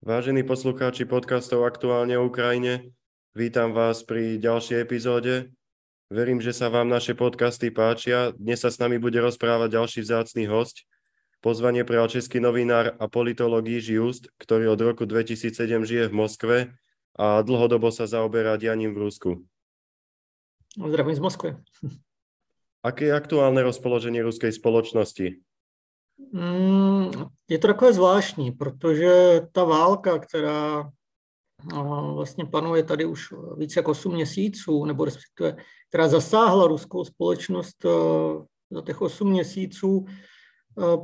Vážení poslucháči podcastov Aktuálne o Ukrajine, vítam vás pri ďalšej epizóde. Verím, že sa vám naše podcasty páčia. Dnes sa s nami bude rozprávať ďalší vzácný host. Pozvanie prijal český novinár a politolog Jiří Just, ktorý od roku 2007 žije v Moskve a dlhodobo sa zaoberá dianím v Rusku. Zdravím z Moskvy. Aké je aktuálne rozpoloženie ruskej spoločnosti? Mm, je to takové zvláštní, protože ta válka, která vlastně panuje tady už více jak 8 měsíců, nebo respektive, která zasáhla ruskou společnost za těch 8 měsíců,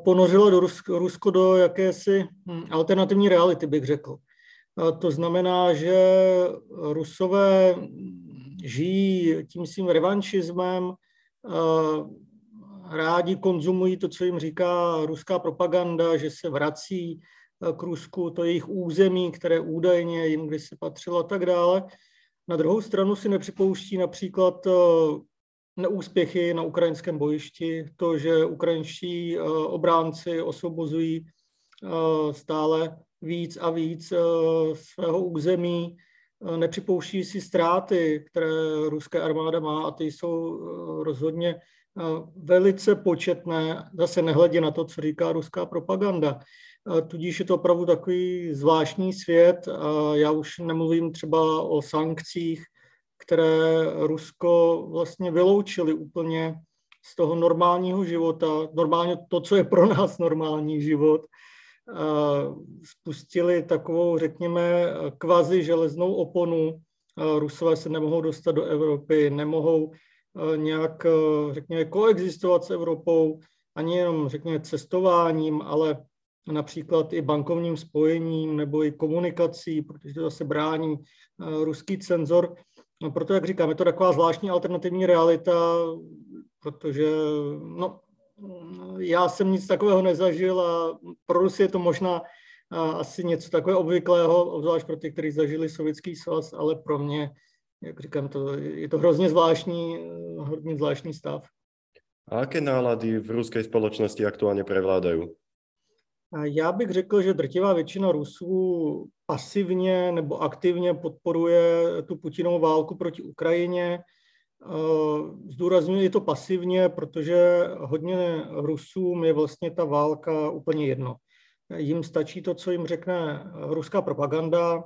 ponořila do Rusko, Rusko do jakési hm, alternativní reality, bych řekl. To znamená, že Rusové žijí tím svým revanšismem, rádi konzumují to, co jim říká ruská propaganda, že se vrací eh, k Rusku, to jejich území, které údajně jim kdysi patřilo a tak dále. Na druhou stranu si nepřipouští například eh, neúspěchy na ukrajinském bojišti, to, že ukrajinští eh, obránci osvobozují stále víc a víc svého území, nepřipouští si ztráty, které ruská armáda má a ty jsou rozhodně velice početné, zase nehledě na to, co říká ruská propaganda. Tudíž je to opravdu takový zvláštní svět. Já už nemluvím třeba o sankcích, které Rusko vlastně vyloučili úplně z toho normálního života, normálně to, co je pro nás normální život, spustili takovou, řekněme, kvazi železnou oponu. Rusové se nemohou dostat do Evropy, nemohou Eh, nějak, eh, řekněme, koexistovat s Evropou, ani jenom, řekněme, cestováním, ale například i bankovním spojením nebo i komunikací, protože to zase brání eh, ruský cenzor. No, proto, jak říkám, je to taková zvláštní alternativní realita, protože no, já jsem nic takového nezažil a pro Rusy je to možná asi něco takového obvyklého, obzvlášť pro ty, kteří zažili Sovětský svaz, ale pro mě jak říkám, to, je to hrozně zvláštní, hodně zvláštní stav. A jaké nálady v ruské společnosti aktuálně prevládají? Já bych řekl, že drtivá většina Rusů pasivně nebo aktivně podporuje tu Putinovou válku proti Ukrajině. Zdůraznuju je to pasivně, protože hodně Rusům je vlastně ta válka úplně jedno. Jim stačí to, co jim řekne ruská propaganda,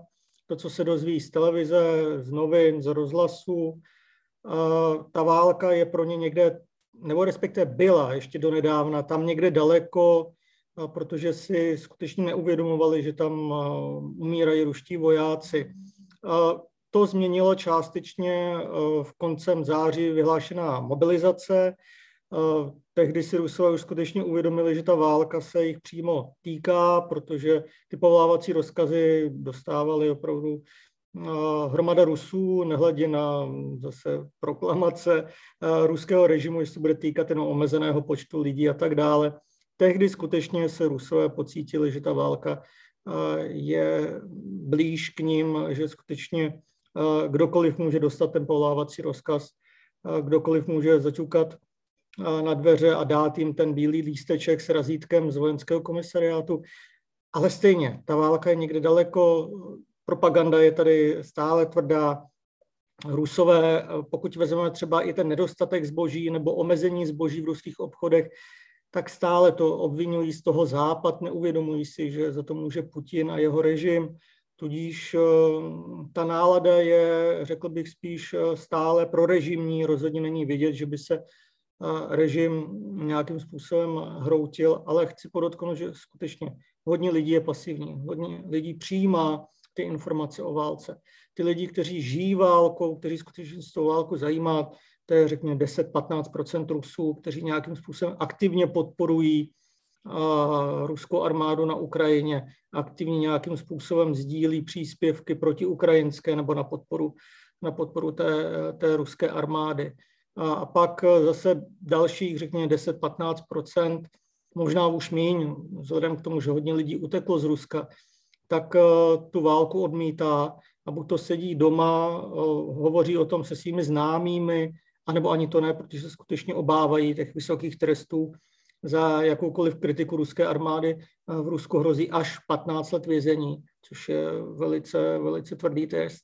to, co se dozví z televize, z novin, z rozhlasu. Ta válka je pro ně někde, nebo respektive byla ještě do nedávna, tam někde daleko, protože si skutečně neuvědomovali, že tam umírají ruští vojáci. To změnilo částečně v koncem září vyhlášená mobilizace. Tehdy si Rusové už skutečně uvědomili, že ta válka se jich přímo týká, protože ty povolávací rozkazy dostávali opravdu hromada Rusů, nehledě na zase proklamace ruského režimu, jestli bude týkat jenom omezeného počtu lidí a tak dále. Tehdy skutečně se Rusové pocítili, že ta válka je blíž k ním, že skutečně kdokoliv může dostat ten povolávací rozkaz, kdokoliv může zaťukat na dveře a dát jim ten bílý lísteček s razítkem z vojenského komisariátu. Ale stejně, ta válka je někde daleko, propaganda je tady stále tvrdá. Rusové, pokud vezmeme třeba i ten nedostatek zboží nebo omezení zboží v ruských obchodech, tak stále to obvinují z toho západ, neuvědomují si, že za to může Putin a jeho režim. Tudíž eh, ta nálada je, řekl bych, spíš eh, stále prorežimní, rozhodně není vidět, že by se režim nějakým způsobem hroutil, ale chci podotknout, že skutečně hodně lidí je pasivní, hodně lidí přijímá ty informace o válce. Ty lidi, kteří žijí válkou, kteří skutečně s tou válku zajímá, to je řekněme 10-15 Rusů, kteří nějakým způsobem aktivně podporují ruskou armádu na Ukrajině, aktivně nějakým způsobem sdílí příspěvky proti ukrajinské nebo na podporu, na podporu té, té ruské armády a pak eh, zase dalších, řekněme, 10-15% možná už míň, vzhledem k tomu, že hodně lidí uteklo z Ruska, tak eh, tu válku odmítá a buď to sedí doma, eh, hovoří o tom se svými známými, anebo ani to ne, protože se skutečně obávají těch vysokých trestů, za jakoukoliv kritiku ruské armády v Rusku hrozí až 15 let vězení, což je velice, velice tvrdý test.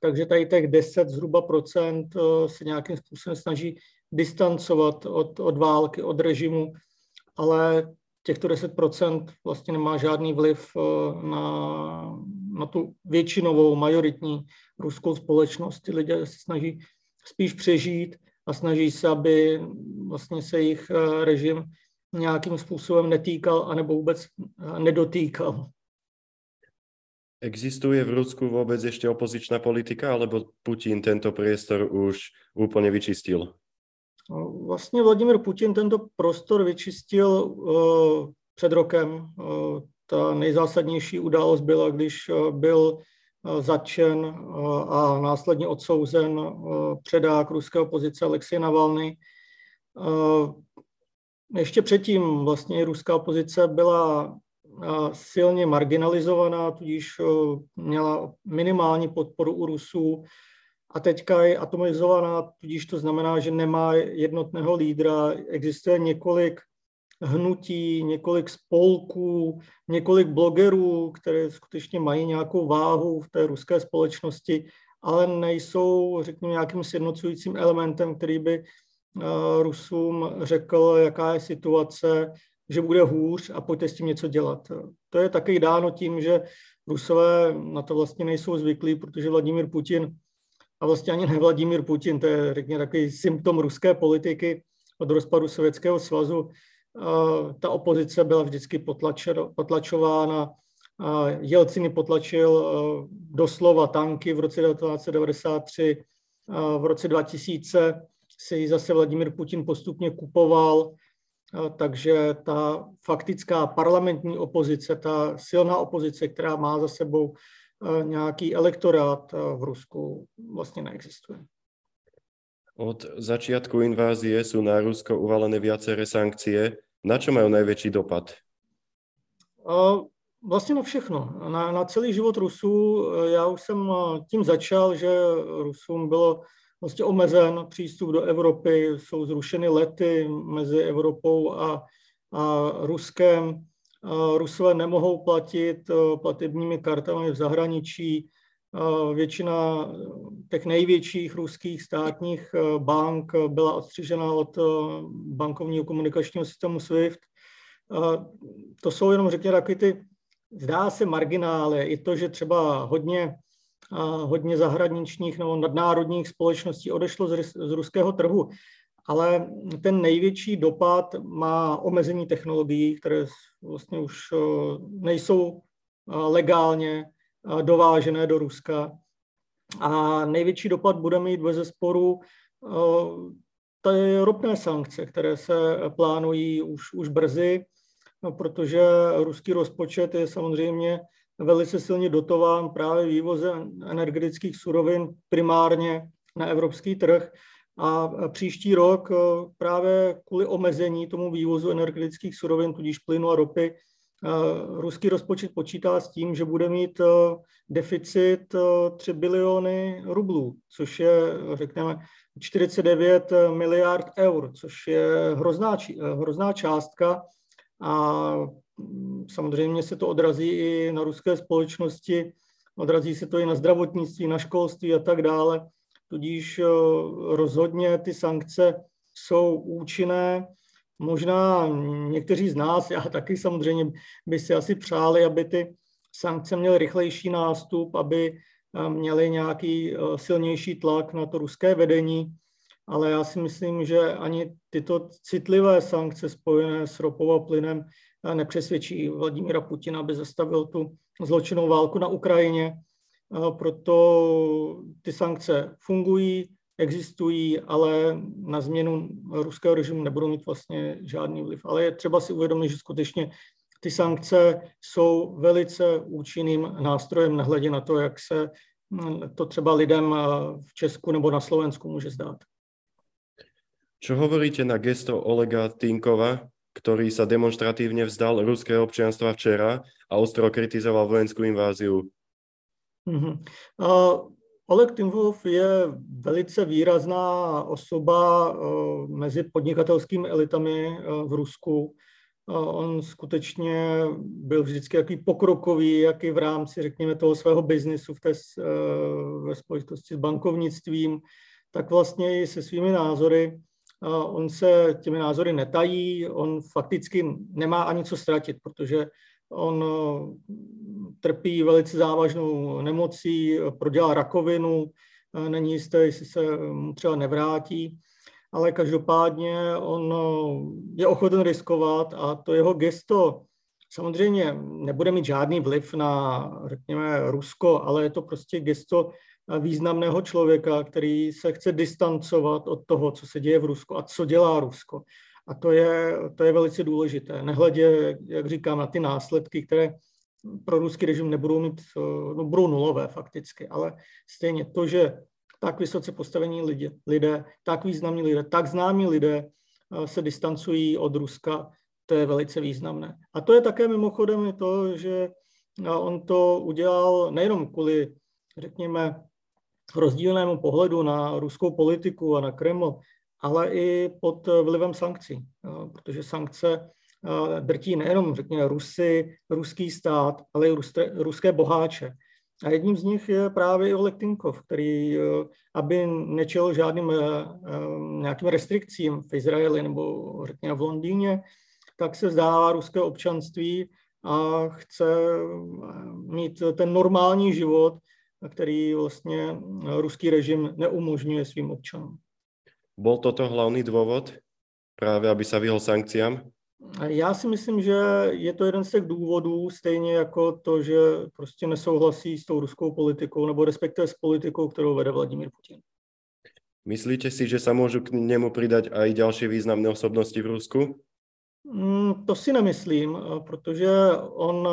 Takže tady těch 10 zhruba procent se nějakým způsobem snaží distancovat od, od války, od režimu, ale těchto 10% vlastně nemá žádný vliv na, na tu většinovou, majoritní ruskou společnost. Ty lidé se snaží spíš přežít a snaží se, aby vlastně se jich eh, režim nějakým způsobem netýkal anebo vůbec eh, nedotýkal. Existuje v Rusku vůbec ještě opozičná politika, alebo Putin tento priestor už úplně vyčistil? No, vlastně Vladimir Putin tento prostor vyčistil uh, před rokem. Uh, ta nejzásadnější událost byla, když uh, byl zatčen a následně odsouzen předák ruské opozice Alexej Navalny. Ještě předtím vlastně ruská opozice byla silně marginalizovaná, tudíž měla minimální podporu u Rusů. A teďka je atomizovaná, tudíž to znamená, že nemá jednotného lídra, existuje několik hnutí, několik spolků, několik blogerů, které skutečně mají nějakou váhu v té ruské společnosti, ale nejsou, řekněme, nějakým sjednocujícím elementem, který by eh, Rusům řekl, jaká je situace, že bude hůř a pojďte s tím něco dělat. To je taky dáno tím, že Rusové na to vlastně nejsou zvyklí, protože Vladimír Putin, a vlastně ani ne Vladimír Putin, to je řekněme takový symptom ruské politiky od rozpadu Sovětského svazu, ta opozice byla vždycky potlačována. Jelciny potlačil doslova tanky v roce 1993, v roce 2000 si zase Vladimír Putin postupně kupoval, takže ta faktická parlamentní opozice, ta silná opozice, která má za sebou nějaký elektorát v Rusku, vlastně neexistuje. Od začiatku invázie sú na Rusko uvalené viaceré sankcie. Na čo mají největší dopad? Vlastně na všechno. Na, na celý život Rusů. Já už jsem tím začal, že Rusům bylo vlastně omezen přístup do Evropy, jsou zrušeny lety mezi Evropou a, a Ruskem. Rusové nemohou platit platebními kartami v zahraničí. Většina těch největších ruských státních eh, bank byla odstřižena od eh, bankovního komunikačního systému SWIFT. To jsou jenom, řekněme, takové ty, zdá se, marginály. I to, že třeba hodně, hodně zahraničních nebo nadnárodních společností odešlo z, z ruského trhu, ale ten největší dopad má omezení technologií, které vlastně už eh, nejsou legálně dovážené do Ruska. A největší dopad bude mít bez zesporu eh, ty ropné sankce, které se plánují už, už brzy, no, protože ruský rozpočet je samozřejmě velice silně dotován právě vývozem energetických surovin primárně na evropský trh. A příští rok eh, právě kvůli omezení tomu vývozu energetických surovin, tudíž plynu a ropy, ruský rozpočet počítá s tím, že bude mít deficit 3 biliony rublů, což je, řekněme, 49 miliard eur, což je hrozná, hrozná částka a samozřejmě se to odrazí i na ruské společnosti, odrazí se to i na zdravotnictví, na školství a tak dále. Tudíž rozhodně ty sankce jsou účinné Možná někteří z nás, já taky samozřejmě, by si asi přáli, aby ty sankce měly rychlejší nástup, aby eh, měly nějaký eh, silnější tlak na to ruské vedení, ale já si myslím, že ani tyto citlivé sankce spojené s ropou a plynem eh, nepřesvědčí Vladimíra Putina, aby zastavil tu zločinnou válku na Ukrajině. Proto ty sankce fungují, existují, ale na změnu ruského režimu nebudou mít vlastně žádný vliv. Ale je třeba si uvědomit, že skutečně ty sankce jsou velice účinným nástrojem, nehledě na to, jak se to třeba lidem v Česku nebo na Slovensku může zdát. Čo hovoríte na gesto Olega Tinkova, ktorý sa demonstratívne vzdal ruského občianstva včera a ostro kritizoval vojenskú inváziu? Mm-hmm. Uh, Oleg Timov je velice výrazná osoba mezi podnikatelskými elitami v Rusku. On skutečně byl vždycky jaký pokrokový, jaký v rámci, řekněme, toho svého biznisu v té, ve spojitosti s bankovnictvím, tak vlastně i se svými názory. On se těmi názory netají, on fakticky nemá ani co ztratit, protože on trpí velice závažnou nemocí, prodělá rakovinu, není jisté, jestli se mu třeba nevrátí ale každopádně on eh, je ochoten riskovat a to jeho gesto samozřejmě nebude mít žádný vliv na, řekněme, Rusko, ale je to prostě gesto významného člověka, který se chce distancovat od toho, co se děje v Rusku a co dělá Rusko. A to je, to je velice důležité. Nehledě, jak říkám, na ty následky, které pro ruský režim nebudou mít, eh, no budou nulové fakticky, ale stejně to, že tak vysoce postavení lidé, lidé, tak významní lidé, tak známí lidé eh, se distancují od Ruska, to je velice významné. A to je také mimochodem to, že eh, on to udělal nejenom kvůli, řekněme, rozdílnému pohledu na ruskou politiku a na Kreml, ale i pod vlivem sankcí, eh, protože sankce drtí nejenom, řekněme, Rusy, ruský stát, ale i ruské, boháče. A jedním z nich je právě i Oleg Tinkov, který, eh, aby nečel žádným eh, eh, nějakým restrikcím v Izraeli nebo řekněme v Londýně, tak se vzdává ruské občanství a chce mít ten normální život, který vlastně ruský režim neumožňuje svým občanům. Byl toto hlavní důvod, právě aby se vyhol sankciám? Já si myslím, že je to jeden z těch důvodů, stejně jako to, že prostě nesouhlasí s tou ruskou politikou, nebo respektive s politikou, kterou vede Vladimír Putin. Myslíte si, že se můžu k němu přidat i další významné osobnosti v Rusku? Mm, to si nemyslím, protože on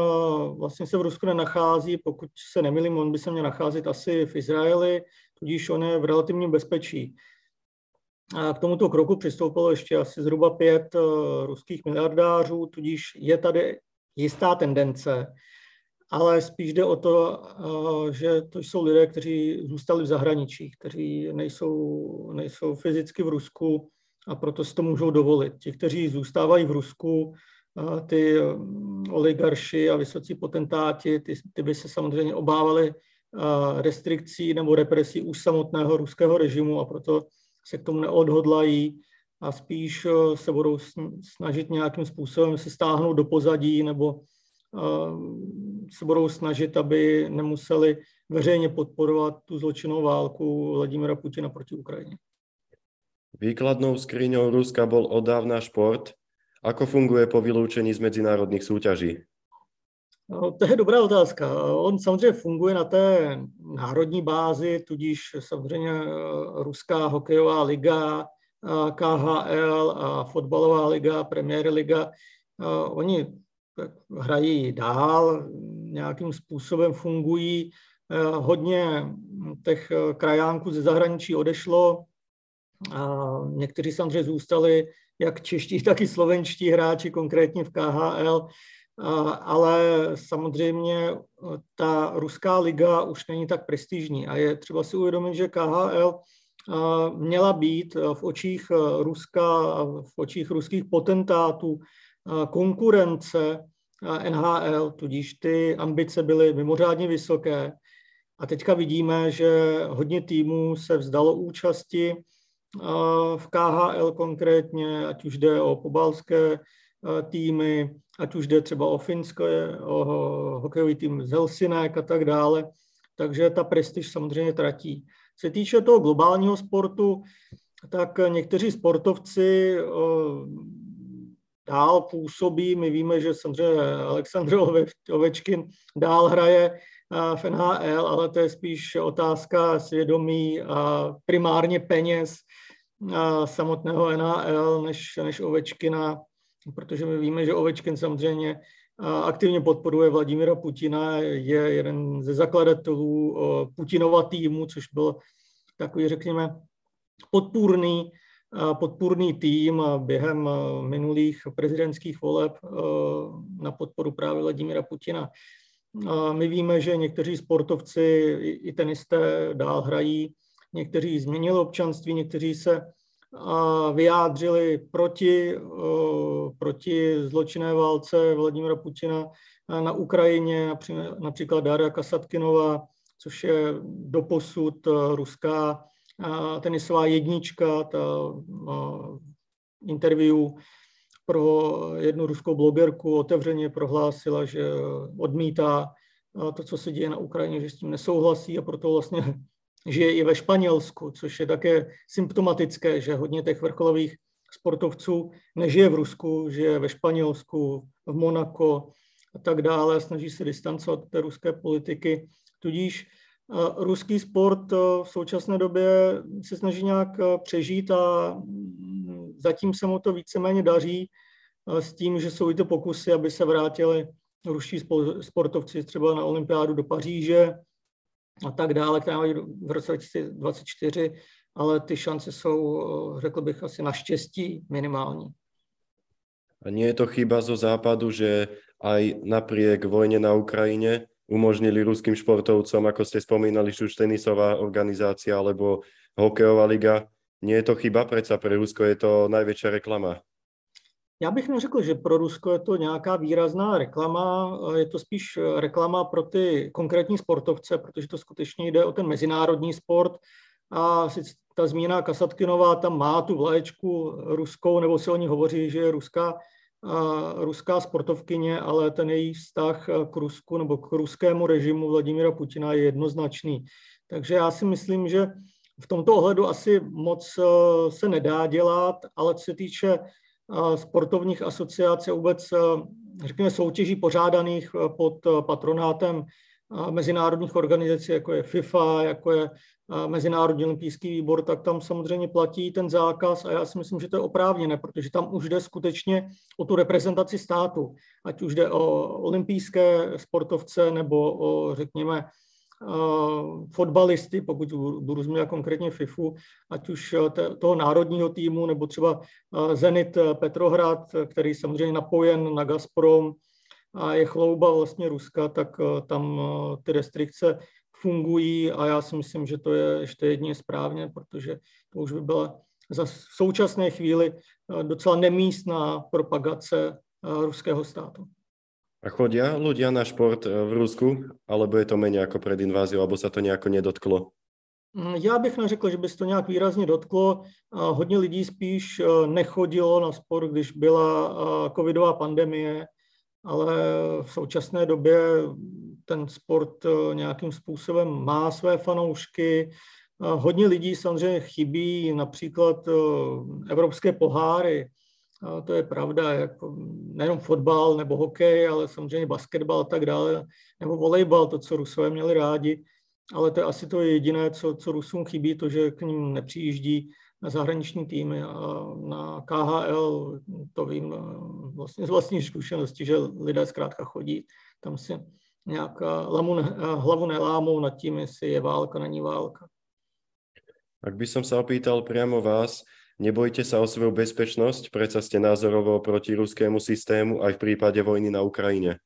vlastně se v Rusku nenachází, pokud se nemilím, on by se měl nacházet asi v Izraeli, tudíž on je v relativním bezpečí. K tomuto kroku přistoupilo ještě asi zhruba pět eh, ruských miliardářů, tudíž je tady jistá tendence, ale spíš jde o to, eh, že to jsou lidé, kteří zůstali v zahraničí, kteří nejsou, nejsou fyzicky v Rusku a proto si to můžou dovolit. Ti, kteří zůstávají v Rusku, ty oligarši a vysocí potentáti, ty, ty by se samozřejmě obávali restrikcí nebo represí už samotného ruského režimu a proto se k tomu neodhodlají a spíš eh, se budou snažit nějakým způsobem se stáhnout do pozadí nebo se budou snažit, aby nemuseli veřejně podporovat tu zločinnou válku Vladimira Putina proti Ukrajině. Výkladnou skriňou Ruska byl odávna šport. Ako funguje po vyloučení z mezinárodních soutěží? No, to je dobrá otázka. On samozřejmě funguje na té národní bázi, tudíž samozřejmě eh, Ruská hokejová liga, KHL a fotbalová liga, Premier liga, eh, oni hrají dál, nějakým způsobem fungují. Eh, hodně těch krajánků ze zahraničí odešlo, a někteří samozřejmě zůstali, jak čeští, tak i slovenští hráči, konkrétně v KHL ale samozřejmě e, ta ruská liga už není tak prestižní. A je třeba si uvědomit, že KHL e, měla být e, v očích Ruska, v očích ruských potentátů konkurence NHL, tudíž ty ambice byly mimořádně vysoké. A teďka vidíme, že hodně týmů se vzdalo účasti v KHL konkrétně, ať už jde o pobalské týmy, ať už jde třeba o Finsko, o hokejový tým z Helsinek a tak dále. Takže ta prestiž samozřejmě tratí. Co se týče toho globálního sportu, tak někteří sportovci dál působí. My víme, že samozřejmě Aleksandr Ovečkin dál hraje v NHL, ale to je spíš otázka svědomí a primárně peněz samotného NHL než, než Ovečkina protože my víme, že Ovečkin samozřejmě aktivně podporuje Vladimira Putina, je jeden ze zakladatelů Putinova týmu, což byl takový, řekněme, podpůrný, podpůrný tým během minulých prezidentských voleb na podporu právě Vladimira Putina. My víme, že někteří sportovci i tenisté dál hrají, někteří změnili občanství, někteří se vyjádřili proti, proti zločinné válce Vladimira Putina na Ukrajině, například Daria Kasatkinová, což je doposud ruská tenisová jednička, ta interview pro jednu ruskou blogerku otevřeně prohlásila, že odmítá to, co se děje na Ukrajině, že s tím nesouhlasí a proto vlastně žije i ve Španělsku, což je také symptomatické, že hodně těch vrcholových sportovců nežije v Rusku, žije ve Španělsku, v Monako a tak dále, snaží se distancovat té ruské politiky. Tudíž ruský sport v současné době se snaží nějak přežít a mm, zatím se mu to víceméně daří s tím, že jsou i to pokusy, aby se vrátili ruští sportovci třeba na olympiádu do Paříže a tak dále, která mají v roce 2024, ale ty šance jsou, řekl bych, asi naštěstí minimální. A nie je to chyba zo západu, že aj napriek vojne na Ukrajine umožnili ruským športovcom, ako ste spomínali, či už tenisová organizácia alebo hokejová liga. Nie je to chyba, predsa pre Rusko je to najväčšia reklama. Já bych neřekl, že pro Rusko je to nějaká výrazná reklama, je to spíš reklama pro ty konkrétní sportovce, protože to skutečně jde o ten mezinárodní sport a ta zmíněná Kasatkinová tam má tu vlaječku ruskou, nebo se o ní hovoří, že je ruská ruská sportovkyně, ale ten její vztah k Rusku nebo k ruskému režimu Vladimira Putina je jednoznačný. Takže já si myslím, že v tomto ohledu asi moc e, se nedá dělat, ale co se týče sportovních asociací vůbec, e, řekněme, soutěží pořádaných pod patronátem mezinárodních organizací, jako je FIFA, jako je Mezinárodní olympijský výbor, tak tam samozřejmě platí ten zákaz a já si myslím, že to je oprávněné, protože tam už jde skutečně o tu reprezentaci státu, ať už jde o olympijské sportovce nebo o, řekněme, fotbalisty, pokud budu zmínit konkrétně FIFU, ať už toho národního týmu, nebo třeba Zenit Petrohrad, který samozřejmě napojen na Gazprom a je chlouba vlastně Ruska, tak tam ty restrikce fungují a já si myslím, že to je ještě jedině správně, protože to už by byla za současné chvíli eh, docela nemístná propagace eh, ruského státu. A chodia ľudia na šport eh, v Rusku, alebo je to méně jako před inváziou, alebo se to nějak nedotklo? Mm, já bych neřekl, že by se to nějak výrazně dotklo. Hodně lidí spíš nechodilo na sport, když byla covidová pandemie, ale v současné době ten sport eh, nějakým způsobem má své fanoušky. Hodně lidí samozřejmě chybí například eh, evropské poháry. To je pravda, jako nejenom fotbal nebo hokej, ale samozřejmě basketbal a tak dále, nebo volejbal, to, co Rusové měli rádi. Ale to je asi to jediné, co, co Rusům chybí, to, že k ním nepřijíždí na zahraniční týmy a na KHL, to vím eh, vlastně z vlastní zkušenosti, že lidé zkrátka chodí, tam si nějak hlavu, hlavu nelámou nad tím, jestli je válka, není válka. Ak by som sa opýtal priamo vás, nebojte sa o svoju bezpečnosť, predsa ste názorovo proti ruskému systému aj v prípade vojny na Ukrajině.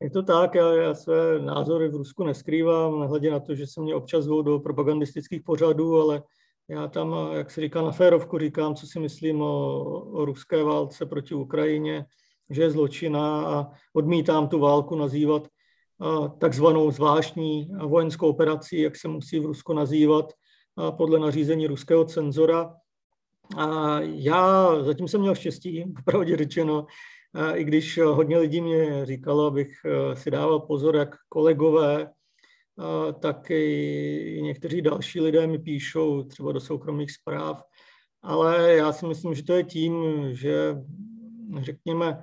Je to tak, já, já své názory v Rusku neskrývám, nehledě na to, že se mě občas zvou do propagandistických pořadů, ale já tam, jak se říká na férovku, říkám, co si myslím o, o ruské válce proti Ukrajině, že je zločina a odmítám tu válku nazývat takzvanou zvláštní vojenskou operací, jak se musí v Rusku nazývat podle nařízení ruského cenzora. A já zatím jsem měl štěstí, pravdě řečeno, i když hodně lidí mě říkalo, abych e, si dával pozor, jak kolegové, tak i někteří další lidé mi píšou třeba do soukromých zpráv. Ale já si myslím, že to je tím, že řekněme,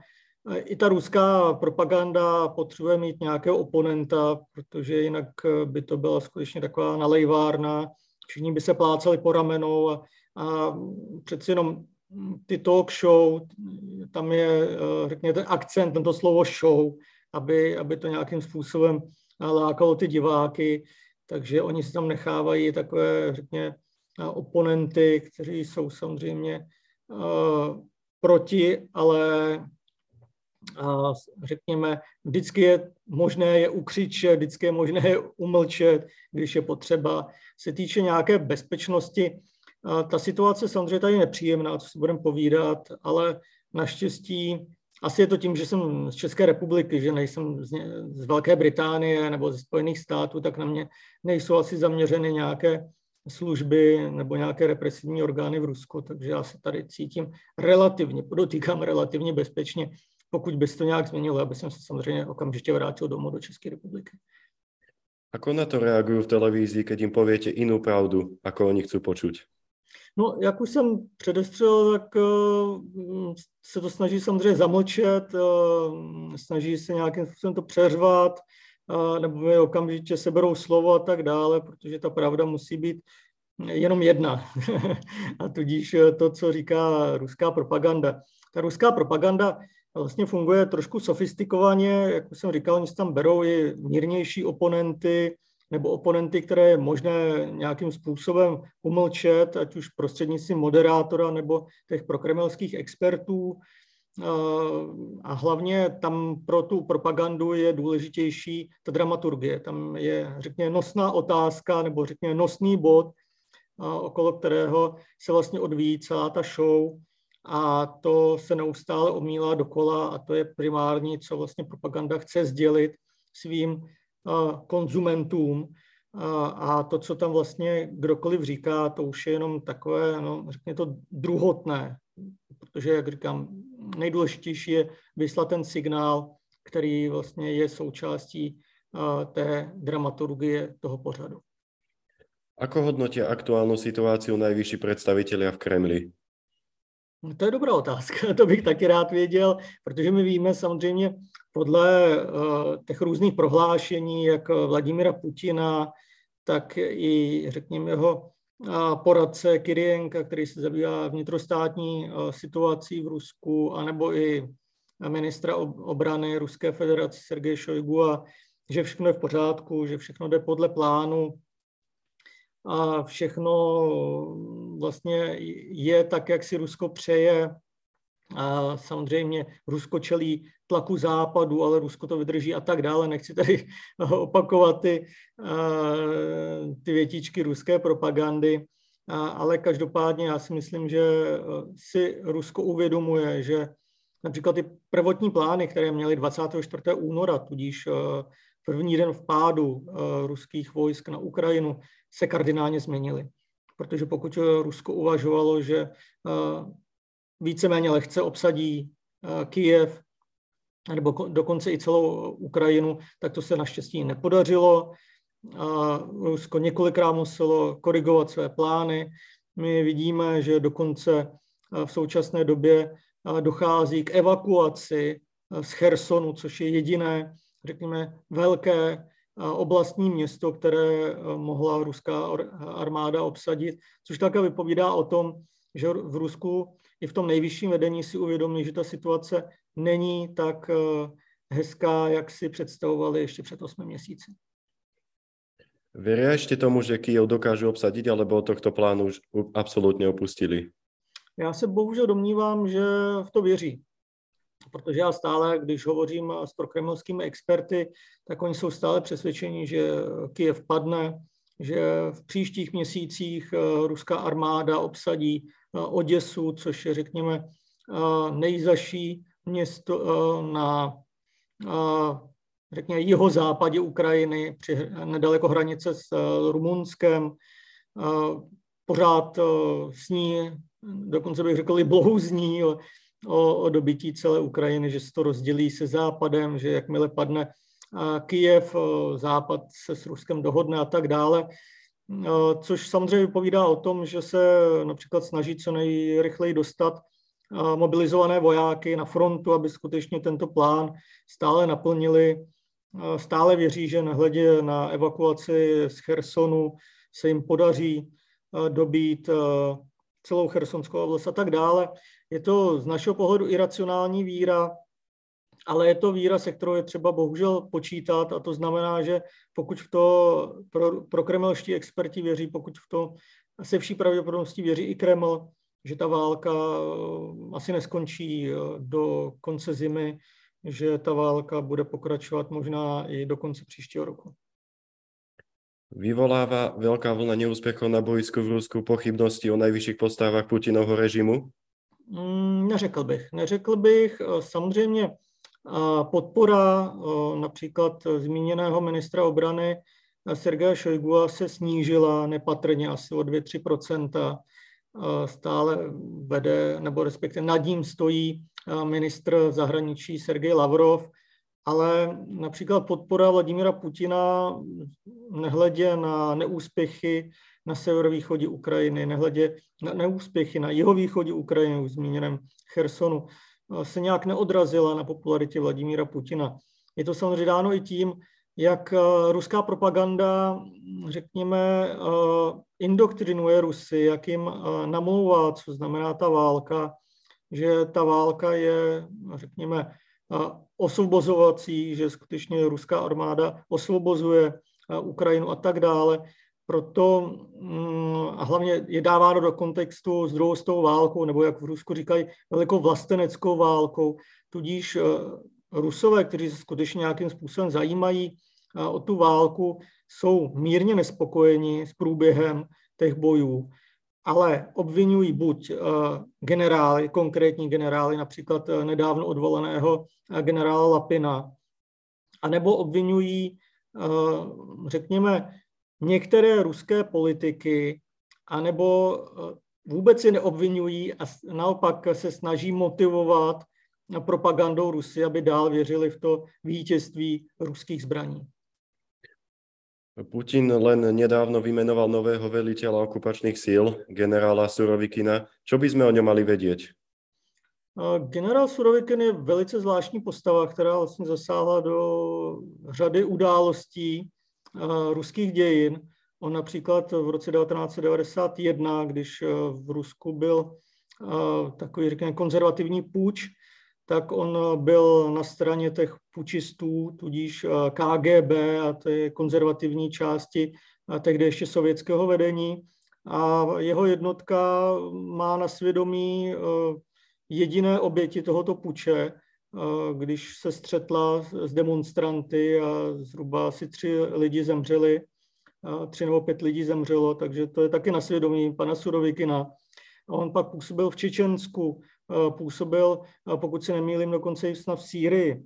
i ta ruská propaganda potřebuje mít nějakého oponenta, protože jinak by to byla skutečně taková nalejvárna. Všichni by se plácali po ramenou a, a přeci jenom ty talk show, tam je, řekněme, ten akcent, tento slovo show, aby, aby to nějakým způsobem lákalo ty diváky, takže oni si tam nechávají takové, řekněme, oponenty, kteří jsou samozřejmě uh, proti, ale a řekněme, vždycky je možné je ukřičet, vždycky je možné je umlčet, když je potřeba. Se týče nějaké bezpečnosti, ta situace samozřejmě tady je nepříjemná, co si budeme povídat, ale naštěstí asi je to tím, že jsem z České republiky, že nejsem z, z Velké Británie nebo ze Spojených států, tak na mě nejsou asi zaměřeny nějaké služby nebo nějaké represivní orgány v Rusku, takže já se tady cítím relativně, podotýkám relativně bezpečně, pokud by se to nějak změnilo, aby jsem se samozřejmě okamžitě vrátil domů do České republiky. Ako na to reagují v televizi, keď jim pověte jinou pravdu, ako oni chcou počuť? No, jak už jsem předestřel, tak uh, se to snaží samozřejmě zamlčet, uh, snaží se nějakým způsobem to přeřvat, uh, nebo mi okamžitě seberou slovo a tak dále, protože ta pravda musí být jenom jedna. a tudíž to, co říká ruská propaganda. Ta ruská propaganda vlastně funguje trošku sofistikovaně, jak už jsem říkal, oni tam berou i mírnější oponenty, nebo oponenty, které je možné nějakým způsobem umlčet, ať už prostřednictvím moderátora nebo těch prokremelských expertů. A hlavně tam pro tu propagandu je důležitější ta dramaturgie. Tam je, řekněme, nosná otázka nebo řekněme nosný bod, okolo kterého se vlastně odvíjí celá ta show a to se neustále omílá dokola a to je primární, co vlastně propaganda chce sdělit svým konzumentům. A to, co tam vlastně kdokoliv říká, to už je jenom takové, no, řekně to druhotné, protože, jak říkám, nejdůležitější je vyslat ten signál, který vlastně je součástí té dramaturgie toho pořadu. Ako hodnotí aktuálnu situáciu nejvyšší představitelé v Kremli? No, to je dobrá otázka, to bych taky rád věděl, protože my víme samozřejmě podle uh, těch různých prohlášení, jak Vladimira Putina, tak i, řekněme, jeho uh, poradce Kirienka, který se zabývá vnitrostátní situací v Rusku, anebo i ministra obrany Ruské federace Sergej Šojgu, a že všechno je v pořádku, že všechno jde podle plánu, a všechno vlastně je tak, jak si Rusko přeje. A samozřejmě Rusko čelí tlaku západu, ale Rusko to vydrží a tak dále. Nechci tady opakovat ty, ty větičky ruské propagandy, ale každopádně já si myslím, že si Rusko uvědomuje, že například ty prvotní plány, které měly 24. února, tudíž první den vpádu ruských vojsk na Ukrajinu, se kardinálně změnily. Protože pokud Rusko uvažovalo, že víceméně lehce obsadí eh, Kijev, nebo dokonce i celou Ukrajinu, tak to se naštěstí nepodařilo. Rusko několikrát muselo korigovat své plány. My vidíme, že dokonce eh, v současné době dochází k evakuaci z Chersonu, což je jediné, řekněme, velké oblastní město, které eh, mohla ruská armáda obsadit, což také vypovídá o tom, že v Rusku i v tom nejvyšším vedení si uvědomí, že ta situace není tak eh, hezká, jak si představovali ještě před 8 měsíci. Věří ještě tomu, že Kyjev dokážu obsadit, alebo tohto plánu už absolutně opustili? Já se bohužel domnívám, že v to věří protože já stále, když hovořím s prokremelskými experty, tak oni jsou stále přesvědčeni, že Kyjev padne, že v příštích měsících eh, ruská armáda obsadí eh, Oděsu, což je, řekněme, eh, nejzaší město na řekněme, jihozápadě Ukrajiny, při, nedaleko hranice s Rumunskem. Pořád sní, dokonce bych řekl i blouzní o, o dobytí celé Ukrajiny, že se to rozdělí se západem, že jakmile padne Kijev, západ se s Ruskem dohodne a tak dále. Což samozřejmě vypovídá o tom, že se například snaží co nejrychleji dostat mobilizované vojáky na frontu, aby skutečně tento plán stále naplnili. Stále věří, že nehledě na evakuaci z Chersonu se jim podaří dobít celou Chersonskou oblast a tak dále. Je to z našeho pohledu iracionální víra, ale je to víra, se kterou je třeba bohužel počítat a to znamená, že pokud v to pro, pro kremelští experti věří, pokud v to se vší pravděpodobností věří i Kreml, že ta válka eh, asi neskončí eh, do konce zimy, že ta válka bude pokračovat možná i do konce příštího roku. Vyvoláva veľká vlna neúspechov na bojsku v Rusku pochybnosti o nejvyšších postávách Putinovho režimu? Mm, neřekl bych. Neřekl bych. Samozřejmě podpora například zmíněného ministra obrany Sergeje Šojgua se snížila nepatrně asi o 2-3% Stále vede, nebo respektive nad ním stojí ministr zahraničí Sergej Lavrov, ale například podpora Vladimira Putina nehledě na neúspěchy na severovýchodě Ukrajiny, nehledě na neúspěchy na jihovýchodě Ukrajiny, už zmíněném Chersonu, se nějak neodrazila na popularitě Vladimíra Putina. Je to samozřejmě dáno i tím, jak ruská propaganda, řekněme, indoktrinuje Rusy, jak jim namlouvá, co znamená ta válka, že ta válka je, řekněme, osvobozovací, že skutečně ruská armáda osvobozuje Ukrajinu a tak dále. Proto mm, a hlavně je dáváno do kontextu s druhou stou válkou, nebo jak v Rusku říkají, velikou vlasteneckou válkou. Tudíž e, Rusové, kteří se skutečně nějakým způsobem zajímají o tu válku, jsou mírně nespokojeni s průběhem těch bojů ale obvinují buď eh, generály, konkrétní generály, například eh, nedávno odvoleného eh, generála Lapina, anebo obvinují, řekněme, některé ruské politiky, anebo vůbec je neobvinují a naopak se snaží motivovat propagandou Rusy, aby dál věřili v to vítězství ruských zbraní. Putin len nedávno vymenoval nového veliteľa okupačných síl, generála Surovikina. Čo by sme o ňom mali vedieť? Generál Surovikin je velice zvláštní postava, která vlastně zasáhla do řady událostí ruských dějin. On například v roce 1991, když v Rusku byl takový, řekněme, konzervativní půjč, tak on byl na straně těch pučistů, tudíž eh, KGB a té konzervativní části tehdy ještě sovětského vedení. A jeho jednotka má na svědomí eh, jediné oběti tohoto puče, eh, když se střetla s demonstranty a zhruba asi tři lidi zemřeli, tři nebo pět lidí zemřelo, takže to je taky na svědomí pana Surovikina. On pak působil v Čečensku, působil, pokud se nemýlím, dokonce i snad v Sýrii.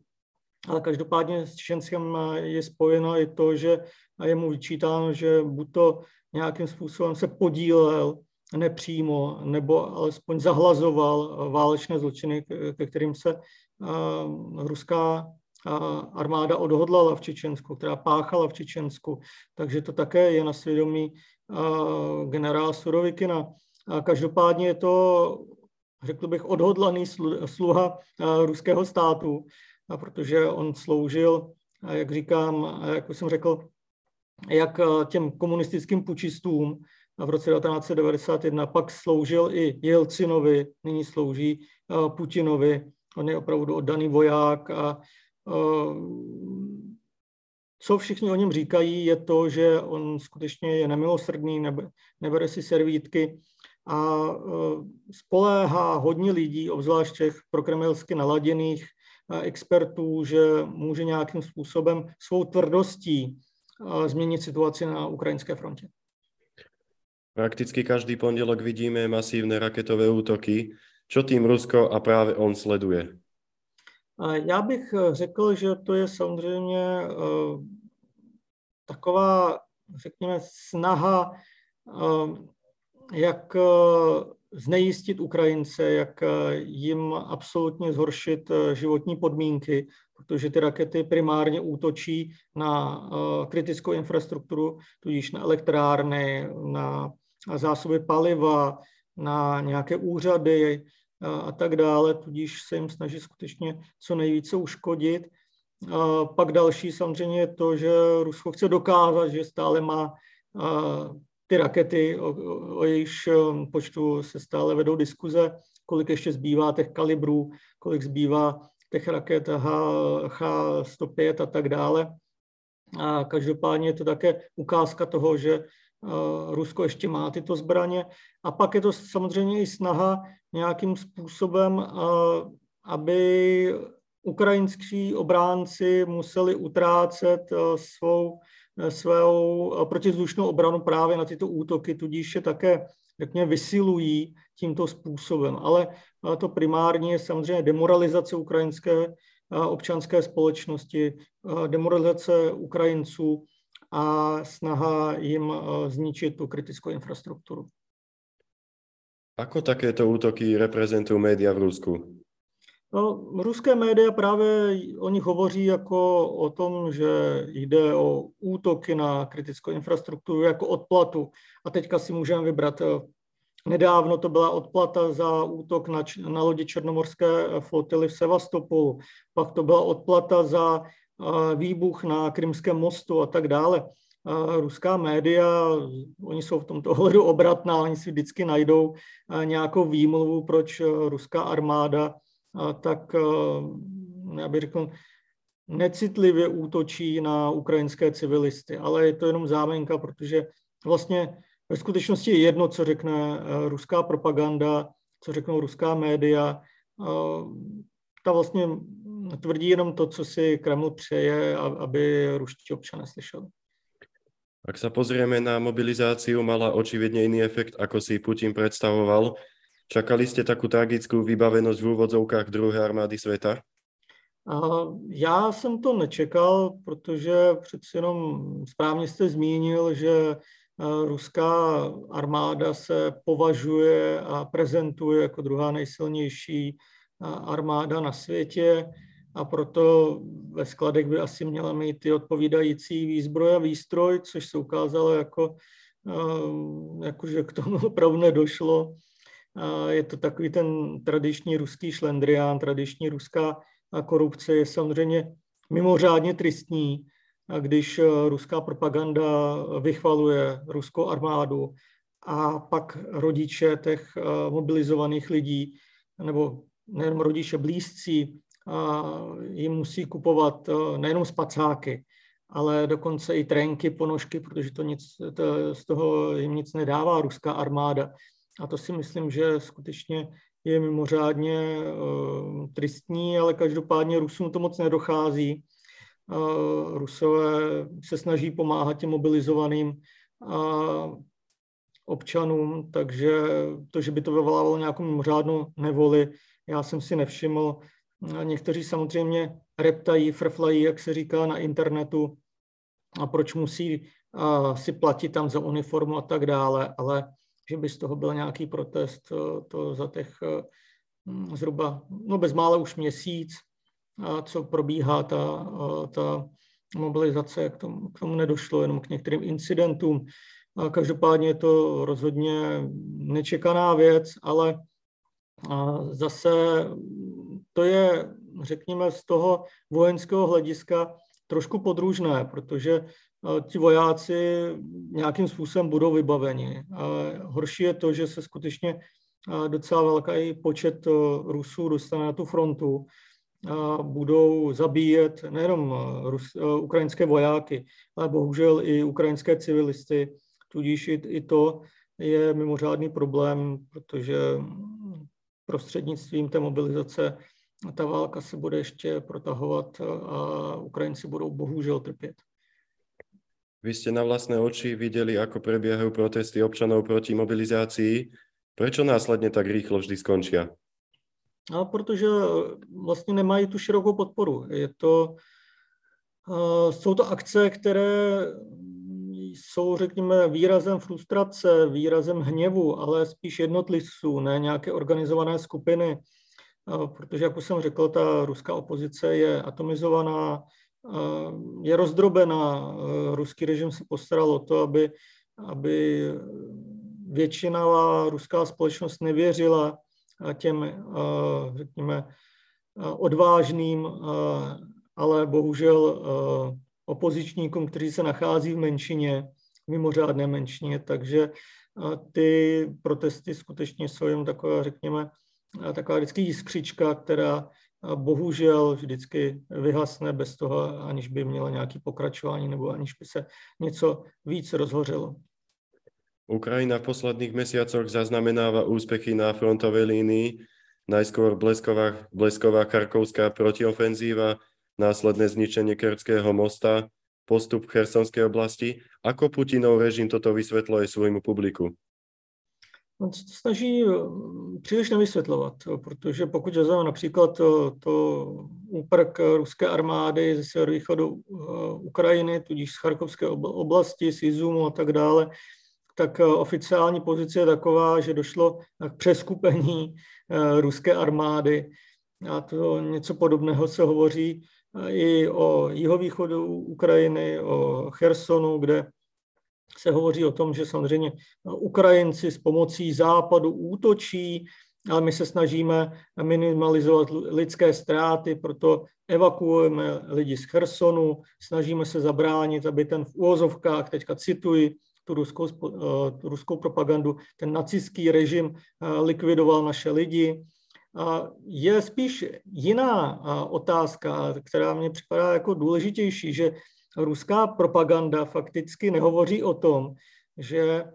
Ale každopádně s Čečenskem je spojeno i to, že je mu vyčítáno, že buď to nějakým způsobem se podílel nepřímo, nebo alespoň zahlazoval válečné zločiny, ke kterým se ruská armáda odhodlala v Čečensku, která páchala v Čečensku. Takže to také je na svědomí generála Surovikina. Každopádně je to řekl bych, odhodlaný sluha ruského státu, protože on sloužil, jak říkám, jak už jsem řekl, jak těm komunistickým pučistům v roce 1991, pak sloužil i Jelcinovi, nyní slouží Putinovi. On je opravdu oddaný voják a co všichni o něm říkají, je to, že on skutečně je nemilosrdný, nebe, nebere si servítky a spoléhá hodně lidí, obzvlášť těch prokremelsky naladěných expertů, že může nějakým způsobem svou tvrdostí změnit situaci na ukrajinské frontě. Prakticky každý pondělok vidíme masívne raketové útoky. Čo tým Rusko a právě on sleduje? Já bych řekl, že to je samozřejmě taková, řekněme, snaha jak eh, znejistit Ukrajince, jak eh, jim absolutně zhoršit eh, životní podmínky, protože ty rakety primárně útočí na kritickou infrastrukturu, tudíž na elektrárny, na zásoby paliva, na nějaké úřady a tak dále, tudíž se jim snaží skutečně co nejvíce uškodit. A pak další samozřejmě je to, že Rusko chce dokázat, že stále má ty rakety, o, o jejichž um, počtu se stále vedou diskuze, kolik ještě zbývá těch kalibrů, kolik zbývá těch raket H, H-105 a tak dále. A každopádně je to také ukázka toho, že Rusko ještě má tyto zbraně. A pak je to samozřejmě i snaha nějakým způsobem, uh, aby ukrajinskí obránci museli utrácet svou, svou protizdušnou obranu právě na tyto útoky, tudíž je také, řekněme, vysilují tímto způsobem. Ale to primárně je samozřejmě demoralizace ukrajinské občanské společnosti, demoralizace Ukrajinců a snaha jim zničit tu kritickou infrastrukturu. Ako takéto útoky reprezentují média v Rusku? No, ruské média právě o nich hovoří jako o tom, že jde o útoky na kritickou infrastrukturu jako odplatu. A teďka si můžeme vybrat. Eh, nedávno to byla odplata za útok na, na lodi Černomorské flotily v Sevastopolu. Pak to byla odplata za uh, výbuch na Krymském mostu a tak dále. Ruská média, oni jsou v tomto ohledu obratná, oni si vždycky najdou uh, nějakou výmluvu, proč ruská armáda tak eh, já bych řekl, necitlivě útočí na ukrajinské civilisty, ale je to jenom zámenka, protože vlastně ve skutečnosti je jedno, co řekne eh, ruská propaganda, co řeknou ruská média. Eh, ta vlastně tvrdí jenom to, co si Kreml přeje, aby ruští občané slyšeli. Ak sa pozrieme na mobilizáciu, mala očividne iný efekt, ako si Putin predstavoval. Čakali jste takú tragickú vybavenosť v úvodzovkách druhé armády světa? Já jsem to nečekal, protože přeci jenom správně jste zmínil, že ruská armáda se považuje a prezentuje jako druhá nejsilnější armáda na světě a proto ve skladech by asi měla mít ty odpovídající výzbroj a výstroj, což se ukázalo jako, jako že k tomu opravdu nedošlo. Je to takový ten tradiční ruský šlendrián, tradiční ruská korupce je samozřejmě mimořádně tristní, když e, ruská propaganda vychvaluje ruskou armádu a pak rodiče těch mobilizovaných lidí, nebo nejenom rodiče blízcí, jim musí kupovat e, nejenom spacáky, ale dokonce i trenky, ponožky, protože to nic, to, z toho jim nic nedává ruská armáda. A to si myslím, že skutečně je mimořádně uh, tristní, ale každopádně Rusům to moc nedochází. Uh, Rusové se snaží pomáhat těm mobilizovaným uh, občanům, takže to, že by to vyvolávalo nějakou mimořádnou nevoli, já jsem si nevšiml. Někteří samozřejmě reptají, frflají, jak se říká na internetu, a proč musí si platit tam za uniformu a tak dále, ale že by z toho byl nějaký protest, to, to za těch eh, hm, zhruba, no bezmála už měsíc, co probíhá ta, eh, ta mobilizace, k tomu, k tomu nedošlo, jenom k některým incidentům. A každopádně je to rozhodně nečekaná věc, ale zase to je, řekněme, z toho vojenského hlediska trošku podružné, protože ti vojáci nějakým způsobem budou vybaveni. Horší je to, že se skutečně docela velký počet Rusů dostane na tu frontu. Budou zabíjet nejenom Rus, ukrajinské vojáky, ale bohužel i ukrajinské civilisty. Tudíž i, i to je mimořádný problém, protože prostřednictvím té mobilizace ta válka se bude ještě protahovat a Ukrajinci budou bohužel trpět. Vy ste na vlastné oči videli, ako prebiehajú protesty občanov proti mobilizácii. Prečo následně tak rýchlo vždy skončia? No, protože vlastně nemají tu širokou podporu. Je to, uh, jsou to akce, které jsou, řekněme, výrazem frustrace, výrazem hněvu, ale spíš jednotlivců, ne nějaké organizované skupiny. Protože, jak už jsem řekl, ta ruská opozice je atomizovaná, je rozdrobená. Ruský režim se postaral o to, aby, aby většina ruská společnost nevěřila těm, řekněme, odvážným, ale bohužel opozičníkům, kteří se nachází v menšině, mimořádné menšině, takže ty protesty skutečně jsou jen taková, řekněme, taková vždycky jiskřička, která bohužel vždycky vyhasne bez toho, aniž by měla nějaký pokračování nebo aniž by se něco víc rozhořelo. Ukrajina v posledných mesiacoch zaznamenáva úspechy na frontovej línii. najskôr blesková, blesková charkovská protiofenzíva, následné zničenie Kerského mosta, postup v Chersonskej oblasti. Ako Putinov režim toto vysvetľuje svojmu publiku? On se to snaží eh, příliš nevysvětlovat, protože pokud vezmeme například to, to úprk ruské armády ze severovýchodu eh, Ukrajiny, tudíž z Charkovské oblasti, z Izumu a tak dále, tak eh, oficiální pozice je taková, že došlo k přeskupení ruské armády. A to něco podobného se hovoří i o jihovýchodu Ukrajiny, o Chersonu, kde se hovoří o tom, že samozřejmě Ukrajinci s pomocí západu útočí, ale my se snažíme minimalizovat lidské ztráty, proto evakuujeme lidi z Chersonu, snažíme se zabránit, aby ten v úvozovkách, teďka cituji tu ruskou, tu ruskou propagandu, ten nacistický režim likvidoval naše lidi. Je spíš jiná otázka, která mě připadá jako důležitější, že ruská propaganda fakticky nehovoří o tom, že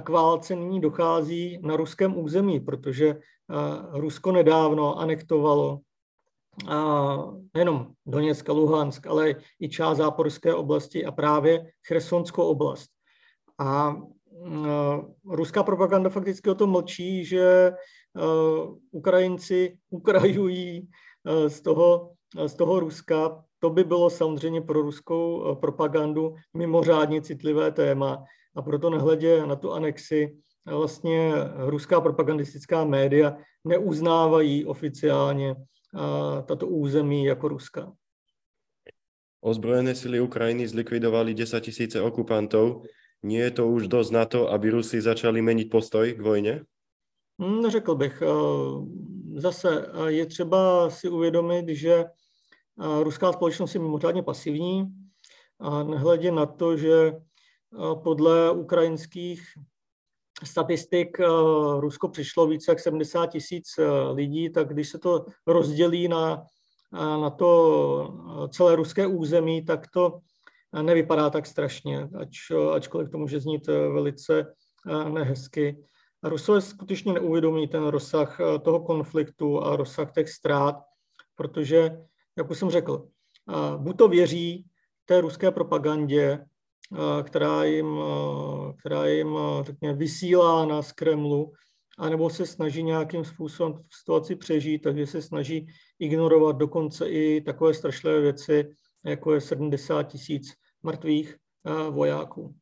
k válce nyní dochází na ruském území, protože Rusko nedávno anektovalo nejenom Doněck a Luhansk, ale i část záporské oblasti a právě Chersonskou oblast. A ruská propaganda fakticky o tom mlčí, že Ukrajinci ukrajují z toho, z toho Ruska to by bylo samozřejmě pro ruskou eh, propagandu mimořádně citlivé téma a proto nehledě na tu anexi eh, vlastně ruská propagandistická média neuznávají oficiálně eh, tato území jako ruská. Ozbrojené sily Ukrajiny zlikvidovali 10 tisíce okupantov. Nie je to už dosť na to, aby Rusi začali meniť postoj k vojně? Hm, Neřekl bych. Zase je třeba si uvědomit, že Ruská společnost je mimořádně pasivní a nehledě na to, že podle ukrajinských statistik Rusko přišlo více jak 70 tisíc lidí, tak když se to rozdělí na, na to celé ruské území, tak to nevypadá tak strašně, ač, ačkoliv to může znít velice nehezky. Rusové skutečně neuvědomí ten rozsah toho konfliktu a rozsah těch ztrát, protože jak už jsem řekl, buď to věří té ruské propagandě, která jim, která jim řekně, vysílá z Kremlu, anebo se snaží nějakým způsobem v situaci přežít, takže se snaží ignorovat dokonce i takové strašlivé věci, jako je 70 tisíc mrtvých vojáků.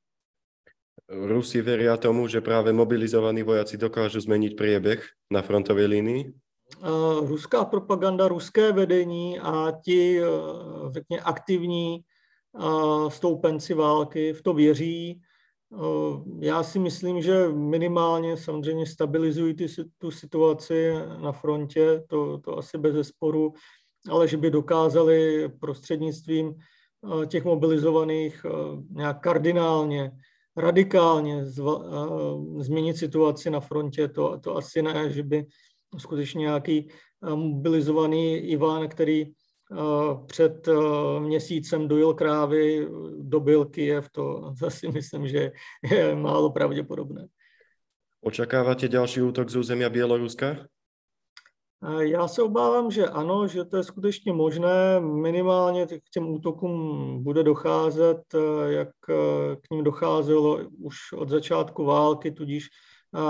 Rusi veria tomu, že právě mobilizovaní vojáci dokážou změnit priebeh na frontové linii? Ruská propaganda, ruské vedení a ti, eh, řekně, aktivní eh, stoupenci války v to věří. Eh, já si myslím, že minimálně samozřejmě stabilizují ty, tu situaci na frontě, to, to asi bez zesporu, ale že by dokázali prostřednictvím těch mobilizovaných nějak kardinálně, radikálně zva, změnit situaci na frontě, to, to asi ne, že by skutečně nějaký eh, mobilizovaný Ivan, který eh, před eh, měsícem dojil krávy, dobil Kijev, to zase myslím, že je málo pravděpodobné. Očekáváte další útok z území Běloruska? Já se obávám, že ano, že to je skutečně možné. Minimálně k těm útokům bude docházet, jak k ním docházelo už od začátku války, tudíž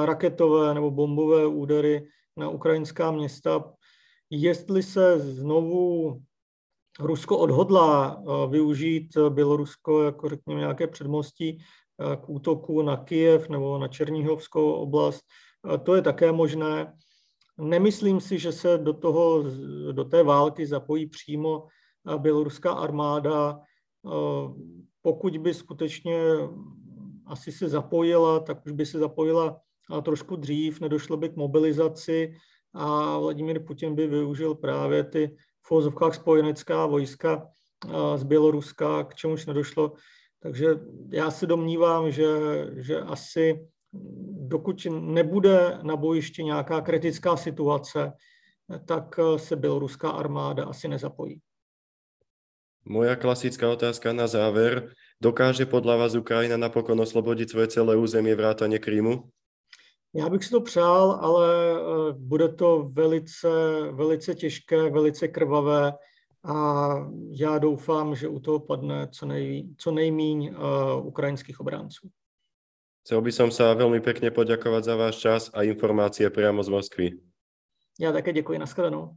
raketové nebo bombové údery na ukrajinská města. Jestli se znovu Rusko odhodlá eh, využít Bělorusko jako řekněme nějaké předmostí eh, k útoku na Kijev nebo na Černíhovskou oblast, eh, to je také možné. Nemyslím si, že se do, toho, do té války zapojí přímo běloruská armáda. Pokud by skutečně asi se zapojila, tak už by se zapojila a trošku dřív, nedošlo by k mobilizaci a Vladimír Putin by využil právě ty v ozovkách spojenecká vojska z Běloruska, k čemuž nedošlo. Takže já se domnívám, že, že asi dokud nebude na bojišti nějaká kritická situace, tak se běloruská armáda asi nezapojí. Moja klasická otázka na záver. Dokáže podľa vás Ukrajina napokon oslobodiť svoje celé územie vrátane Krímu? Já bych si to přál, ale eh, bude to velice, velice těžké, velice krvavé a já doufám, že u toho padne co, nej, co nejmíň uh, ukrajinských obránců. Chcel by som sa veľmi pekne poďakovať za váš čas a informácie priamo z Moskvy. Já také děkuji, nashledanou.